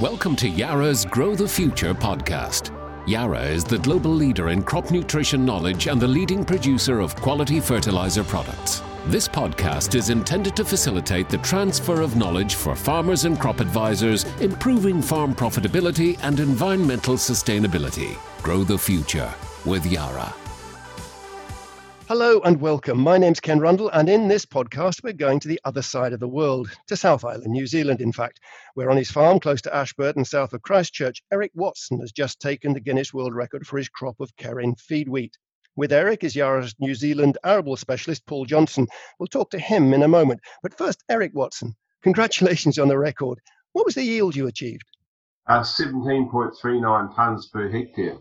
Welcome to Yara's Grow the Future podcast. Yara is the global leader in crop nutrition knowledge and the leading producer of quality fertilizer products. This podcast is intended to facilitate the transfer of knowledge for farmers and crop advisors, improving farm profitability and environmental sustainability. Grow the future with Yara. Hello and welcome. My name's Ken Rundle, and in this podcast, we're going to the other side of the world, to South Island, New Zealand, in fact. We're on his farm close to Ashburton, south of Christchurch. Eric Watson has just taken the Guinness World Record for his crop of Kerrin feed wheat. With Eric is Yara's New Zealand arable specialist, Paul Johnson. We'll talk to him in a moment. But first, Eric Watson, congratulations on the record. What was the yield you achieved? Uh, 17.39 tonnes per hectare.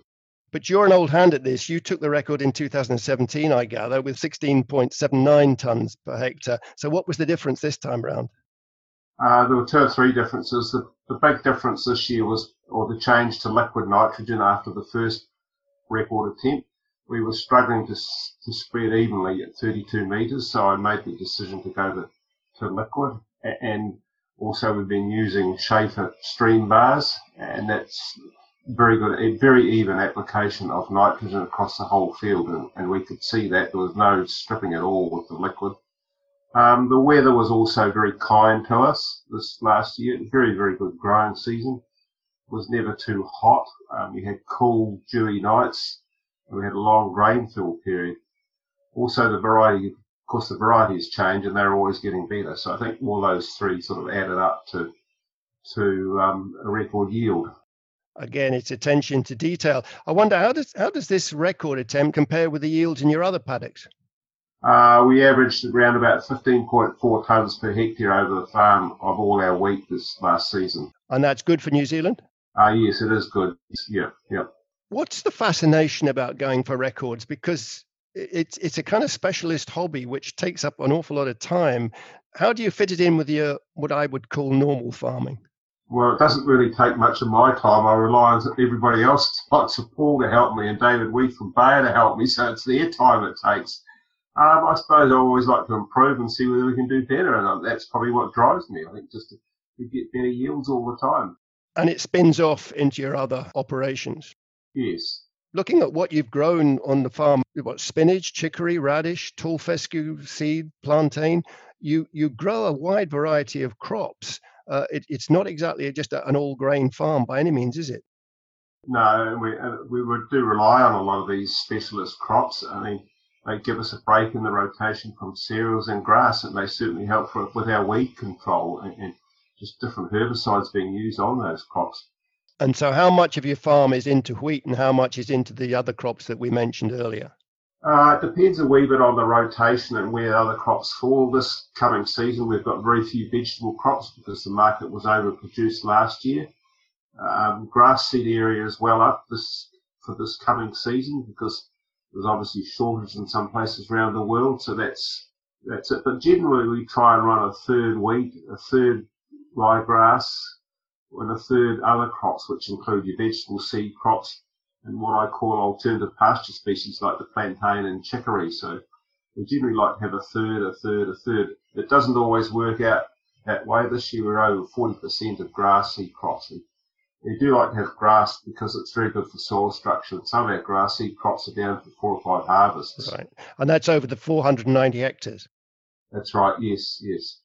But you're an old hand at this. You took the record in 2017, I gather, with 16.79 tonnes per hectare. So what was the difference this time round? Uh, there were two or three differences. The, the big difference this year was, or the change to liquid nitrogen after the first record attempt. We were struggling to, to spread evenly at 32 metres, so I made the decision to go to, to liquid. And also we've been using Schaefer stream bars, and that's very good, a very even application of nitrogen across the whole field, and, and we could see that there was no stripping at all with the liquid. Um, the weather was also very kind to us this last year. Very, very good growing season. It was never too hot. Um, we had cool, dewy nights. And we had a long rainfall period. Also, the variety, of course, the varieties change and they're always getting better. So I think all those three sort of added up to to um, a record yield again, it's attention to detail. I wonder how does how does this record attempt compare with the yields in your other paddocks? Uh, we averaged around about 15.4 tonnes per hectare over the farm of all our wheat this last season. And that's good for New Zealand? Uh, yes, it is good. Yeah, yeah. What's the fascination about going for records? Because it's it's a kind of specialist hobby which takes up an awful lot of time. How do you fit it in with your what I would call normal farming? Well, it doesn't really take much of my time. I rely on everybody else, like Paul to help me and David Weith from Bayer to help me. So it's their time it takes. Um, I suppose I always like to improve and see whether we can do better. And that's probably what drives me. I think just to, to get better yields all the time. And it spins off into your other operations. Yes. Looking at what you've grown on the farm, what spinach, chicory, radish, tall fescue seed, plantain, you, you grow a wide variety of crops uh, it, it's not exactly just a, an all grain farm by any means, is it? No, we we do rely on a lot of these specialist crops. I mean, they give us a break in the rotation from cereals and grass, and they certainly help for, with our weed control and, and just different herbicides being used on those crops. And so, how much of your farm is into wheat, and how much is into the other crops that we mentioned earlier? Uh, it depends a wee bit on the rotation and where other crops fall. This coming season, we've got very few vegetable crops because the market was overproduced last year. Um, grass seed area is well up this for this coming season because there's obviously shortage in some places around the world. So that's that's it. But generally, we try and run a third wheat, a third ryegrass, and a third other crops, which include your vegetable seed crops and what I call alternative pasture species like the plantain and chicory. So we generally like to have a third, a third, a third. It doesn't always work out that way. This year we're over 40% of grass seed crops. And we do like to have grass because it's very good for soil structure. And some of our grass seed crops are down for four or five harvests. Right. And that's over the 490 hectares. That's right. Yes, yes.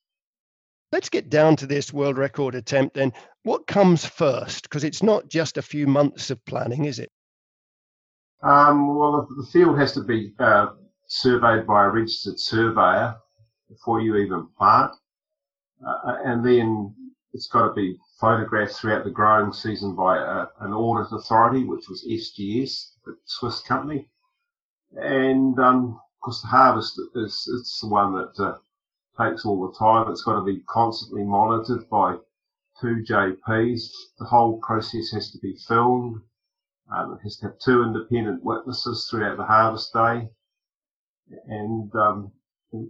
Let's get down to this world record attempt then. What comes first? Because it's not just a few months of planning, is it? Um, well, the field has to be uh, surveyed by a registered surveyor before you even plant, uh, and then it's got to be photographed throughout the growing season by a, uh, an audit authority, which was SGS, the Swiss company, and um, of course the harvest is it's the one that uh, takes all the time. It's got to be constantly monitored by two JPs. The whole process has to be filmed um, it has to have two independent witnesses throughout the harvest day and um,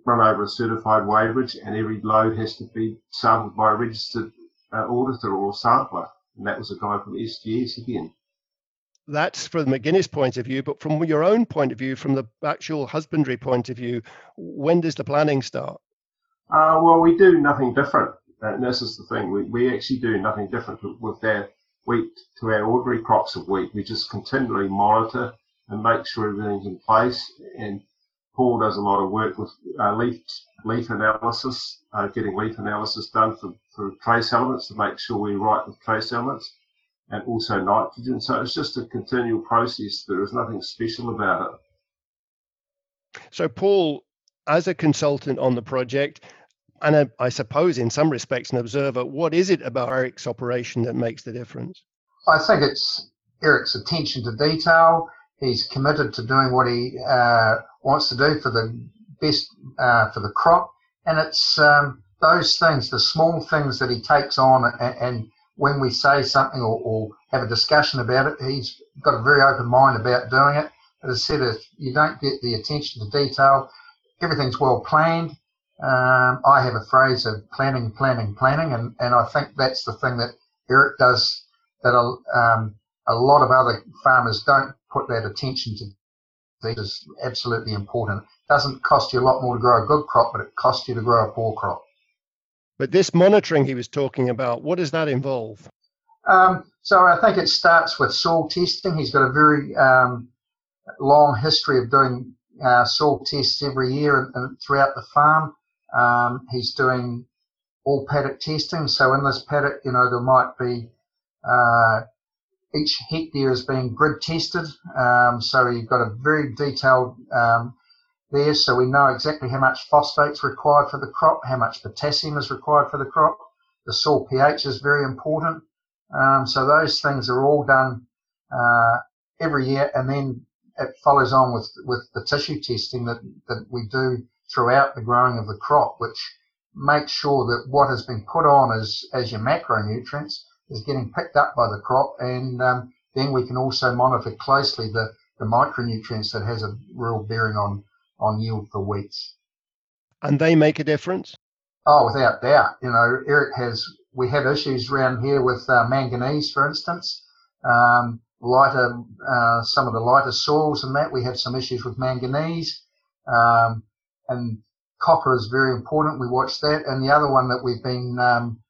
run over a certified weighbridge, and every load has to be sampled by a registered uh, auditor or sampler. And that was a guy from SGS again. That's from the Guinness point of view, but from your own point of view, from the actual husbandry point of view, when does the planning start? Uh, well, we do nothing different. And this is the thing, we, we actually do nothing different with our wheat to our ordinary crops of wheat. We just continually monitor and make sure everything's in place. And Paul does a lot of work with uh, leaf leaf analysis, uh, getting leaf analysis done for, for trace elements to make sure we're right with trace elements and also nitrogen. So it's just a continual process. There is nothing special about it. So, Paul, as a consultant on the project, and a, I suppose in some respects an observer, what is it about Eric's operation that makes the difference? I think it's Eric's attention to detail. He's committed to doing what he uh, wants to do for the best uh, for the crop, and it's um, those things, the small things that he takes on, and, and when we say something or, or, have a discussion about it, he's got a very open mind about doing it. As I said, if you don't get the attention to detail, everything's well planned. Um, I have a phrase of planning, planning, planning, and, and I think that's the thing that Eric does that a, um, a lot of other farmers don't put that attention to. That is absolutely important. It doesn't cost you a lot more to grow a good crop, but it costs you to grow a poor crop. But this monitoring he was talking about, what does that involve? Um, so I think it starts with soil testing. He's got a very um, long history of doing uh, soil tests every year and, and throughout the farm. Um, he's doing all paddock testing. So in this paddock, you know, there might be uh, each hectare is being grid tested. Um, so you've got a very detailed um, there, so we know exactly how much phosphate is required for the crop, how much potassium is required for the crop. The soil pH is very important. Um, so those things are all done uh, every year, and then it follows on with with the tissue testing that that we do throughout the growing of the crop, which makes sure that what has been put on as as your macronutrients is getting picked up by the crop, and um, then we can also monitor closely the, the micronutrients that has a real bearing on, on yield for wheats. And they make a difference? Oh, without doubt. You know, Eric has, we have issues around here with uh, manganese, for instance. Um, lighter, uh, some of the lighter soils and that, we have some issues with manganese. Um, and copper is very important. We watch that. And the other one that we've been um,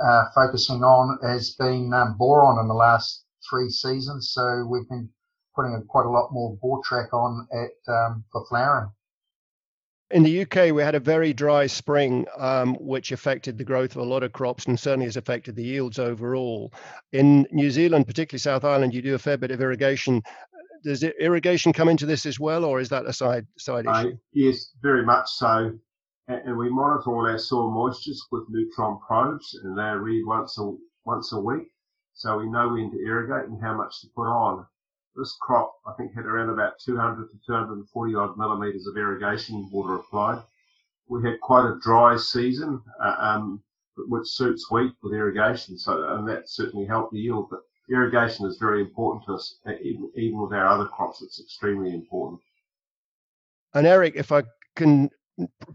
uh, focusing on has been um, boron in the last three seasons. So we've been putting a, quite a lot more Bortrac on at um, for flowering. In the UK, we had a very dry spring, um, which affected the growth of a lot of crops and certainly has affected the yields overall. In New Zealand, particularly South Island, you do a fair bit of irrigation. Does irrigation come into this as well, or is that a side side uh, issue? Uh, yes, very much so and we monitor all our soil moistures with neutron probes, and they read once a once a week, so we know when to irrigate and how much to put on. This crop, I think, had around about 200 to 240 odd millimeters of irrigation water applied. We had quite a dry season, uh, um, which suits wheat with irrigation, so and that certainly helped the yield. But irrigation is very important to us, even, even with our other crops. It's extremely important. And Eric, if I can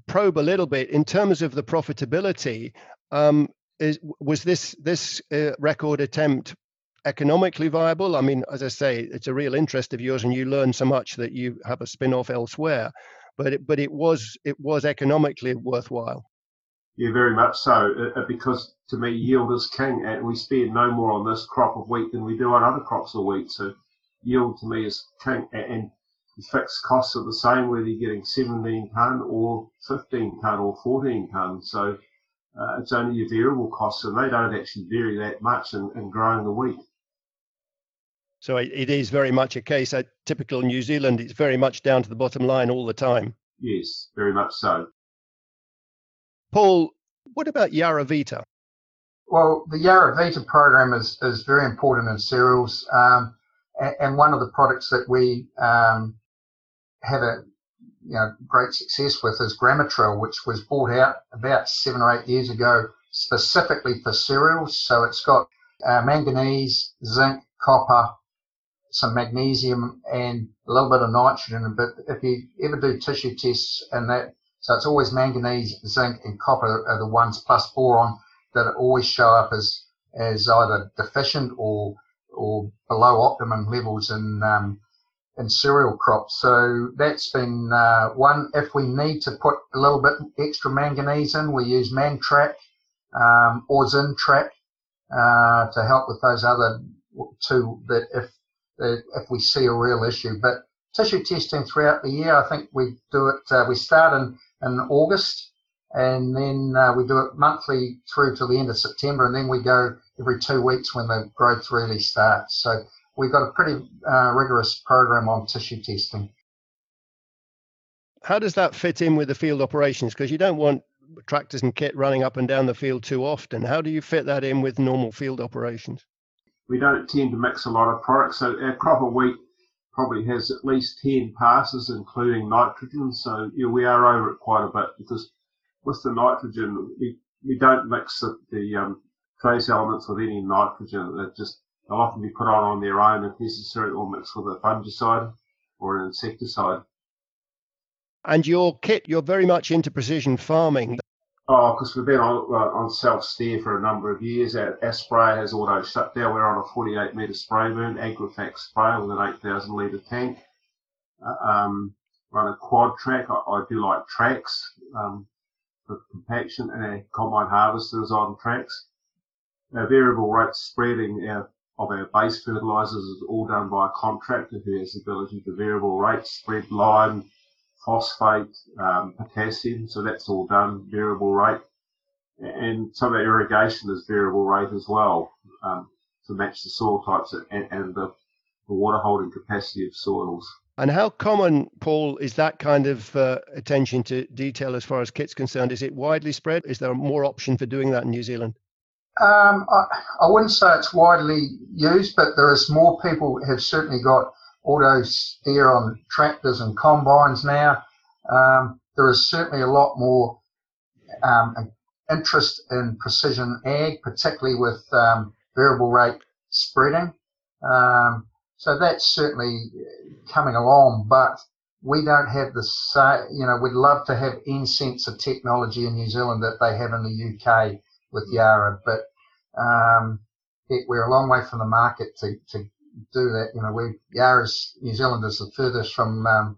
probe a little bit in terms of the profitability. Um, is, was this this uh, record attempt economically viable? I mean, as I say, it's a real interest of yours, and you learn so much that you have a spin-off elsewhere. But it, but it was it was economically worthwhile. Yeah, very much so. Uh, uh, because to me, yield is king, and we spend no more on this crop of wheat than we do on other crops of wheat. So yield to me is king, and the fixed costs are the same whether you're getting 17 tonne or 15 tonne or 14 tonne. So uh, it's only your variable costs, and they don't actually vary that much in, in growing the wheat. So it is very much a case at typical New Zealand. It's very much down to the bottom line all the time. Yes, very much so. Paul, what about Yaravita? Well, the Yaravita program is, is very important in cereals. Um, and, one of the products that we um, have a you know, great success with is Gramitrel, which was brought out about seven or eight years ago specifically for cereals. So it's got uh, manganese, zinc, copper, some magnesium, and a little bit of nitrogen. But if you ever do tissue tests and that, so it's always manganese, zinc, and copper are the ones plus boron that always show up as as either deficient or or below optimum levels in um, in cereal crops. So that's been uh, one. If we need to put a little bit extra manganese in, we use Mantrac. um, or Zintrac uh, to help with those other two that if if we see a real issue. But tissue testing throughout the year, I think we do it. Uh, we start in in August, and then uh, we do it monthly through to the end of September, and then we go every two weeks when the growth really starts. So we've got a pretty uh, rigorous program on tissue testing. How does that fit in with the field operations? Because you don't want tractors and kit running up and down the field too often. How do you fit that in with normal field operations? We don't tend to mix a lot of products. So our crop of wheat probably has at least 10 passes, including nitrogen. So yeah, we are over it quite a bit because with the nitrogen, we, we don't mix the, the um, trace elements with any nitrogen. They just they'll often be put on on their own if necessary, or mixed with a fungicide or an insecticide. And your kit, you're very much into precision farming. Oh, because we've been on, uh, on self steer for a number of years. Our, our spray has auto shut down. We're on a 48 metre spray burn, Agrifac spray with an 8,000 litre tank. Uh, um, run a quad track. I, I do like tracks um, for compaction, and our combine harvester is on tracks. Our variable rate spreading our, of our base fertilisers is all done by a contractor who has the ability to variable rate spread lime phosphate, um, potassium, so that's all done variable rate. And some of the irrigation is variable rate as well um, to match the soil types and, and the, the, water holding capacity of soils. And how common, Paul, is that kind of uh, attention to detail as far as kit's concerned? Is it widely spread? Is there more option for doing that in New Zealand? Um, I, I, wouldn't say it's widely used, but there is more people have certainly got auto steer on tractors and combines now. Um, there is certainly a lot more um, interest in precision ag, particularly with um, variable rate spreading. Um, so that's certainly coming along, but we don't have the same, you know, we'd love to have N-sensor technology in New Zealand that they have in the UK with Yara, but um, we're a long way from the market to, to do that. You know, we Yara's New Zealand is the furthest from um,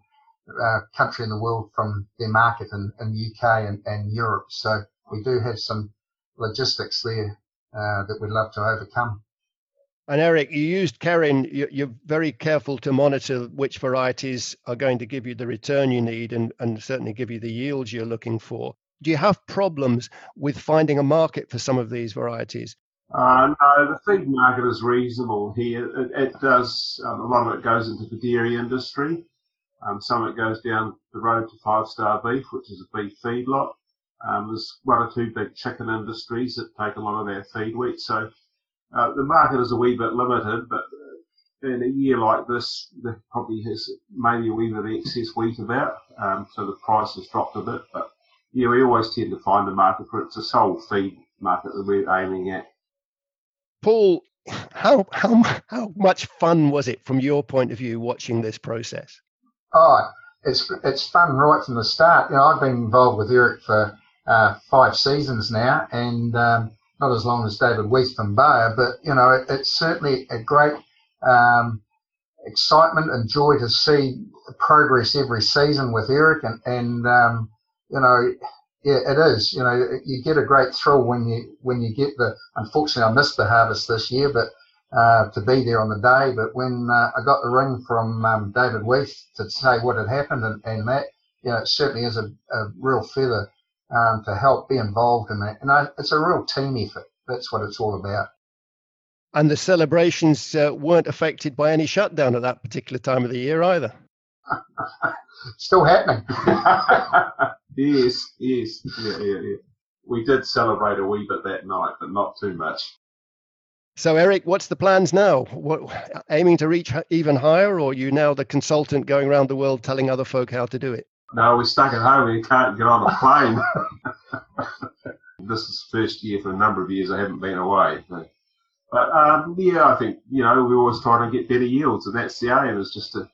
uh, country in the world from their market in, in the UK and, and Europe. So we do have some logistics there uh, that we'd love to overcome. And Eric, you used Kerrin. You're very careful to monitor which varieties are going to give you the return you need and, and certainly give you the yields you're looking for. Do you have problems with finding a market for some of these varieties? Uh, no, the feed market is reasonable here. It, it does, um, a lot of it goes into the dairy industry. Um, some of it goes down the road to Five Star Beef, which is a beef feedlot. Um, there's one or two big chicken industries that take a lot of their feed wheat. So uh, the market is a wee bit limited, but in a year like this, there probably has maybe a wee bit of excess wheat about, um, so the price has dropped a bit. But yeah, we always tend to find a market for it. It's a sole feed market that we're aiming at. Paul, how how how much fun was it from your point of view watching this process? Oh, it's it's fun right from the start. You know, I've been involved with Eric for uh, five seasons now, and um, not as long as David Weith from Bayer, but you know, it, it's certainly a great um, excitement and joy to see progress every season with Eric, and and um, you know, yeah, it is. You know, you get a great thrill when you when you get the. Unfortunately, I missed the harvest this year, but uh, to be there on the day. But when uh, I got the ring from um, David Weith to say what had happened and, and that, you know, it certainly is a, a real feather um, to help be involved in that. And I, it's a real team effort. That's what it's all about. And the celebrations uh, weren't affected by any shutdown at that particular time of the year either. Still happening. yes, yes, yeah, yeah, yeah. We did celebrate a wee bit that night, but not too much. So, Eric, what's the plans now? What, aiming to reach even higher, or are you now the consultant going around the world telling other folk how to do it? No, we're stuck at home. We can't get on a plane. this is the first year for a number of years I haven't been away. But um, yeah, I think you know we're always trying to get better yields, and that's the aim is just to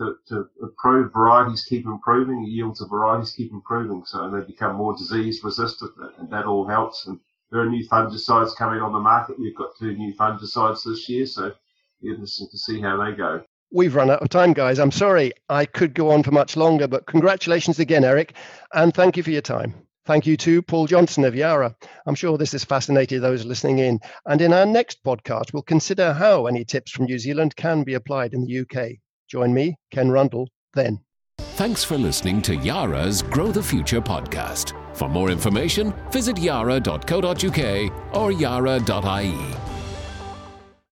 to, to improve varieties, keep improving yields of varieties, keep improving, so they become more disease resistant, and that all helps. And there are new fungicides coming on the market. We've got two new fungicides this year, so interesting to see how they go. We've run out of time, guys. I'm sorry I could go on for much longer, but congratulations again, Eric, and thank you for your time. Thank you to Paul Johnson of Yara. I'm sure this has fascinated those listening in. And in our next podcast, we'll consider how any tips from New Zealand can be applied in the UK. Join me, Ken Rundle, then. Thanks for listening to Yara's Grow the Future podcast. For more information, visit yara.co.uk or yara.ie.